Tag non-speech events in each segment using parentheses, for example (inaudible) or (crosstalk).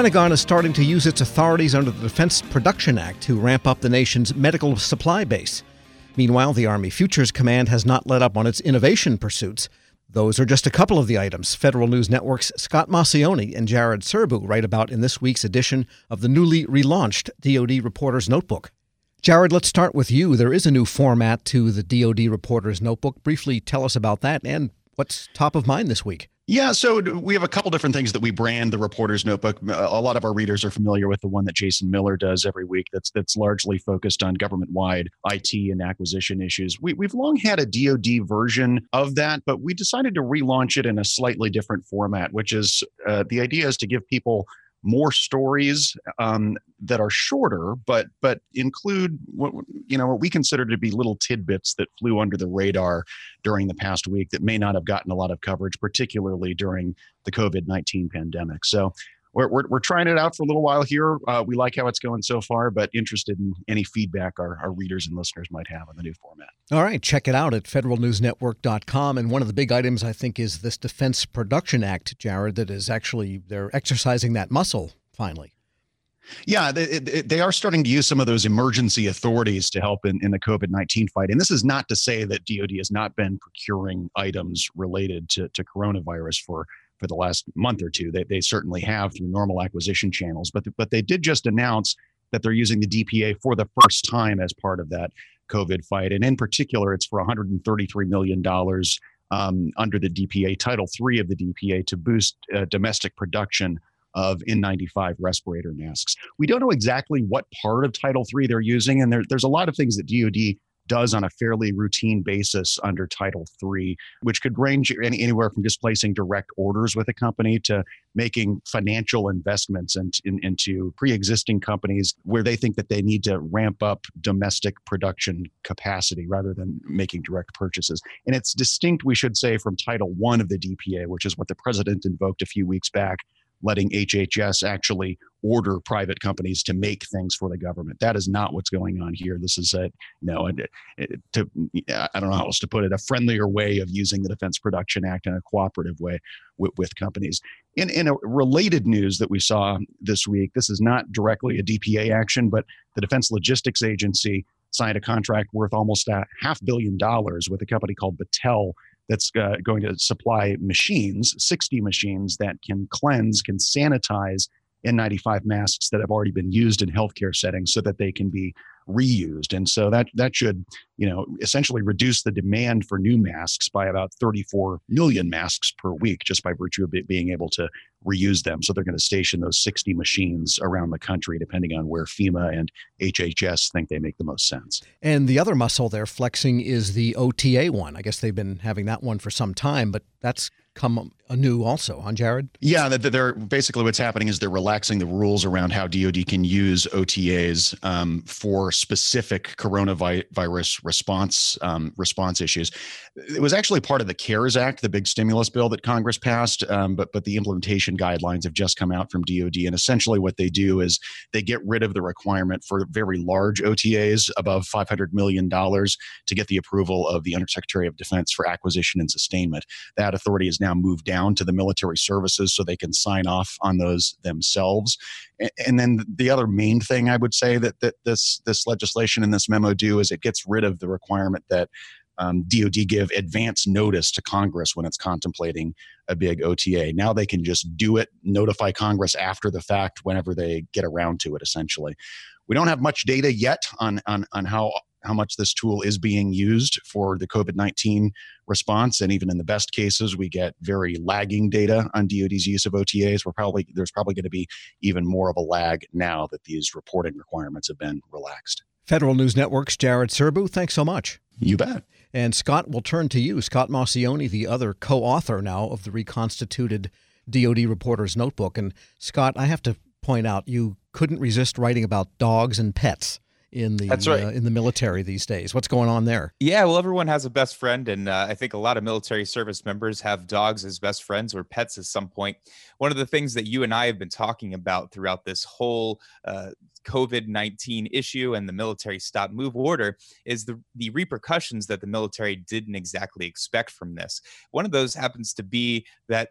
Pentagon is starting to use its authorities under the Defense Production Act to ramp up the nation's medical supply base. Meanwhile, the Army Futures Command has not let up on its innovation pursuits. Those are just a couple of the items Federal News Network's Scott Maucione and Jared Serbu write about in this week's edition of the newly relaunched DoD Reporter's Notebook. Jared, let's start with you. There is a new format to the DoD Reporter's Notebook. Briefly tell us about that and what's top of mind this week. Yeah, so we have a couple different things that we brand the reporter's notebook. A lot of our readers are familiar with the one that Jason Miller does every week. That's that's largely focused on government-wide IT and acquisition issues. We, we've long had a DoD version of that, but we decided to relaunch it in a slightly different format, which is uh, the idea is to give people more stories um, that are shorter, but but include what you know what we consider to be little tidbits that flew under the radar during the past week that may not have gotten a lot of coverage, particularly during the COVID nineteen pandemic. So we're, we're, we're, trying it out for a little while here. Uh, we like how it's going so far, but interested in any feedback our, our readers and listeners might have on the new format. All right, check it out at federalnewsnetwork.com. And one of the big items, I think, is this Defense Production Act, Jared, that is actually, they're exercising that muscle finally. Yeah, they, they, are starting to use some of those emergency authorities to help in, in the COVID 19 fight. And this is not to say that DoD has not been procuring items related to, to coronavirus for for the last month or two. They, they certainly have through normal acquisition channels, but but they did just announce that they're using the DPA for the first time as part of that COVID fight, and in particular, it's for 133 million dollars um, under the DPA Title III of the DPA to boost uh, domestic production of N95 respirator masks. We don't know exactly what part of Title III they're using, and there, there's a lot of things that DoD does on a fairly routine basis under Title III, which could range any, anywhere from displacing direct orders with a company to making financial investments in, in, into pre existing companies where they think that they need to ramp up domestic production capacity rather than making direct purchases. And it's distinct, we should say, from Title I of the DPA, which is what the president invoked a few weeks back letting HHS actually order private companies to make things for the government. That is not what's going on here. This is a, you know, a, a, to, I don't know how else to put it, a friendlier way of using the Defense Production Act in a cooperative way with, with companies. In, in a related news that we saw this week, this is not directly a DPA action, but the Defense Logistics Agency signed a contract worth almost a half billion dollars with a company called Battelle that's uh, going to supply machines, 60 machines that can cleanse, can sanitize N95 masks that have already been used in healthcare settings so that they can be reused. And so that that should, you know, essentially reduce the demand for new masks by about 34 million masks per week just by virtue of being able to reuse them. So they're going to station those 60 machines around the country depending on where FEMA and HHS think they make the most sense. And the other muscle they're flexing is the OTA one. I guess they've been having that one for some time, but that's come anew also, huh, Jared? Yeah, they're basically what's happening is they're relaxing the rules around how DoD can use OTAs um, for specific coronavirus response um, response issues. It was actually part of the CARES Act, the big stimulus bill that Congress passed, um, but but the implementation guidelines have just come out from DoD, and essentially what they do is they get rid of the requirement for very large OTAs above 500 million dollars to get the approval of the Undersecretary of Defense for acquisition and sustainment. That authority is now moved down to the military services so they can sign off on those themselves. And then the other main thing I would say that, that this this legislation and this memo do is it gets rid of the requirement that um, DoD give advance notice to Congress when it's contemplating a big OTA. Now they can just do it, notify Congress after the fact whenever they get around to it. Essentially, we don't have much data yet on on on how how much this tool is being used for the COVID 19 response. And even in the best cases, we get very lagging data on DoD's use of OTAs. We're probably, there's probably going to be even more of a lag now that these reporting requirements have been relaxed. Federal News Network's Jared Serbu, thanks so much. You bet. And Scott, we'll turn to you. Scott Maucione, the other co author now of the reconstituted DoD Reporter's Notebook. And Scott, I have to point out, you couldn't resist writing about dogs and pets in the right. Uh, in the military these days. What's going on there? Yeah, well, everyone has a best friend, and uh, I think a lot of military service members have dogs as best friends or pets at some point. One of the things that you and I have been talking about throughout this whole uh, COVID 19 issue and the military stop move order is the, the repercussions that the military didn't exactly expect from this. One of those happens to be that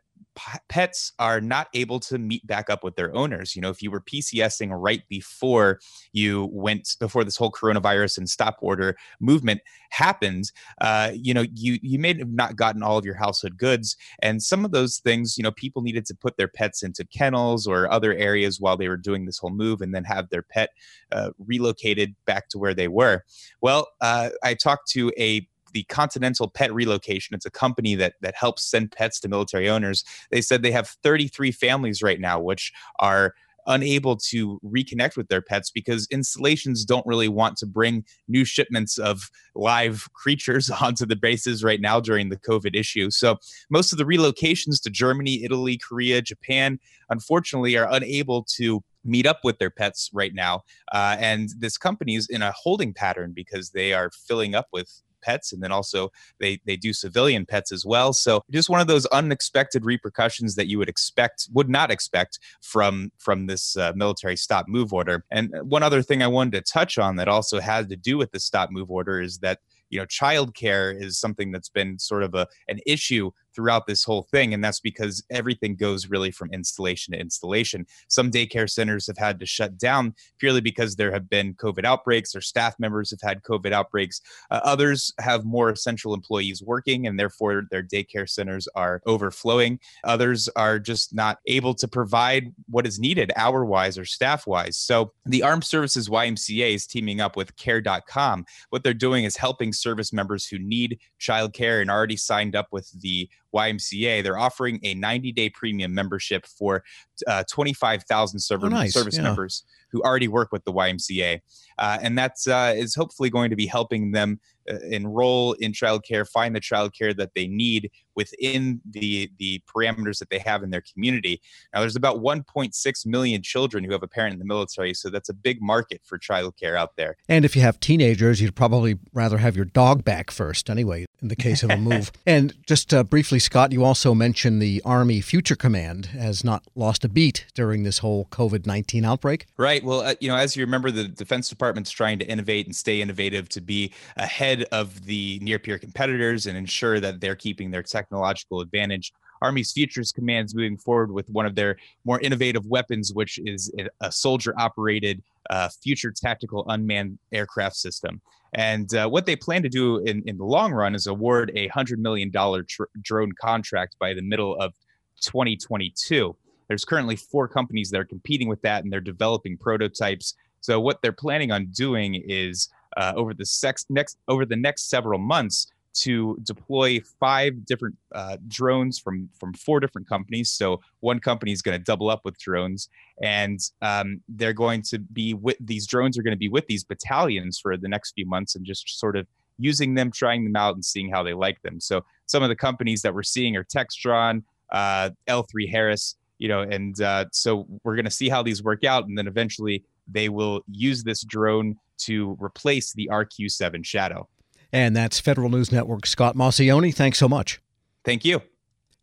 pets are not able to meet back up with their owners. You know, if you were PCSing right before you went before this whole coronavirus and stop order movement happened, uh, you know, you you may have not gotten all of your household goods, and some of those things, you know, people needed to put their pets into kennels or other areas while they were doing this whole move, and then have their pet uh, relocated back to where they were. Well, uh, I talked to a the Continental Pet Relocation. It's a company that that helps send pets to military owners. They said they have 33 families right now, which are unable to reconnect with their pets because installations don't really want to bring new shipments of live (laughs) creatures (laughs) onto the bases right now during the COVID issue. So most of the relocations to Germany, Italy, Korea, Japan, unfortunately, are unable to meet up with their pets right now. Uh, and this company is in a holding pattern because they are filling up with pets and then also they they do civilian pets as well so just one of those unexpected repercussions that you would expect would not expect from from this uh, military stop move order and one other thing i wanted to touch on that also had to do with the stop move order is that you know childcare is something that's been sort of a an issue throughout this whole thing. And that's because everything goes really from installation to installation. Some daycare centers have had to shut down purely because there have been COVID outbreaks or staff members have had COVID outbreaks. Uh, others have more essential employees working and therefore their daycare centers are overflowing. Others are just not able to provide what is needed hour wise or staff wise. So the Armed Services YMCA is teaming up with care.com. What they're doing is helping service members who need childcare and already signed up with the YMCA, they're offering a 90 day premium membership for uh, 25,000 server, oh, nice. service yeah. members who already work with the YMCA. Uh, and that's uh, is hopefully going to be helping them uh, enroll in childcare, find the childcare that they need within the the parameters that they have in their community. Now, there's about 1.6 million children who have a parent in the military, so that's a big market for childcare out there. And if you have teenagers, you'd probably rather have your dog back first, anyway, in the case of a move. (laughs) and just uh, briefly, Scott, you also mentioned the Army Future Command has not lost a beat during this whole COVID 19 outbreak. Right. Well, uh, you know, as you remember, the Defense Department's trying to innovate and stay innovative to be ahead of the near peer competitors and ensure that they're keeping their tech technological advantage. Army's Futures Command's moving forward with one of their more innovative weapons, which is a soldier operated uh, future tactical unmanned aircraft system. And uh, what they plan to do in, in the long run is award a $100 million tr- drone contract by the middle of 2022. There's currently four companies that are competing with that, and they're developing prototypes. So what they're planning on doing is uh, over the sex, next over the next several months, to deploy five different uh, drones from from four different companies. So one company is going to double up with drones, and um, they're going to be with these drones are going to be with these battalions for the next few months, and just sort of using them, trying them out, and seeing how they like them. So some of the companies that we're seeing are Textron, uh, L3 Harris, you know, and uh, so we're going to see how these work out, and then eventually they will use this drone to replace the RQ-7 Shadow. And that's Federal News Network Scott Maucione. Thanks so much. Thank you.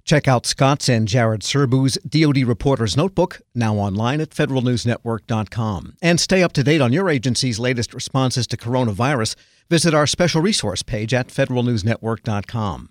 Check out Scott's and Jared Serbu's DoD Reporter's Notebook, now online at federalnewsnetwork.com. And stay up to date on your agency's latest responses to coronavirus. Visit our special resource page at federalnewsnetwork.com.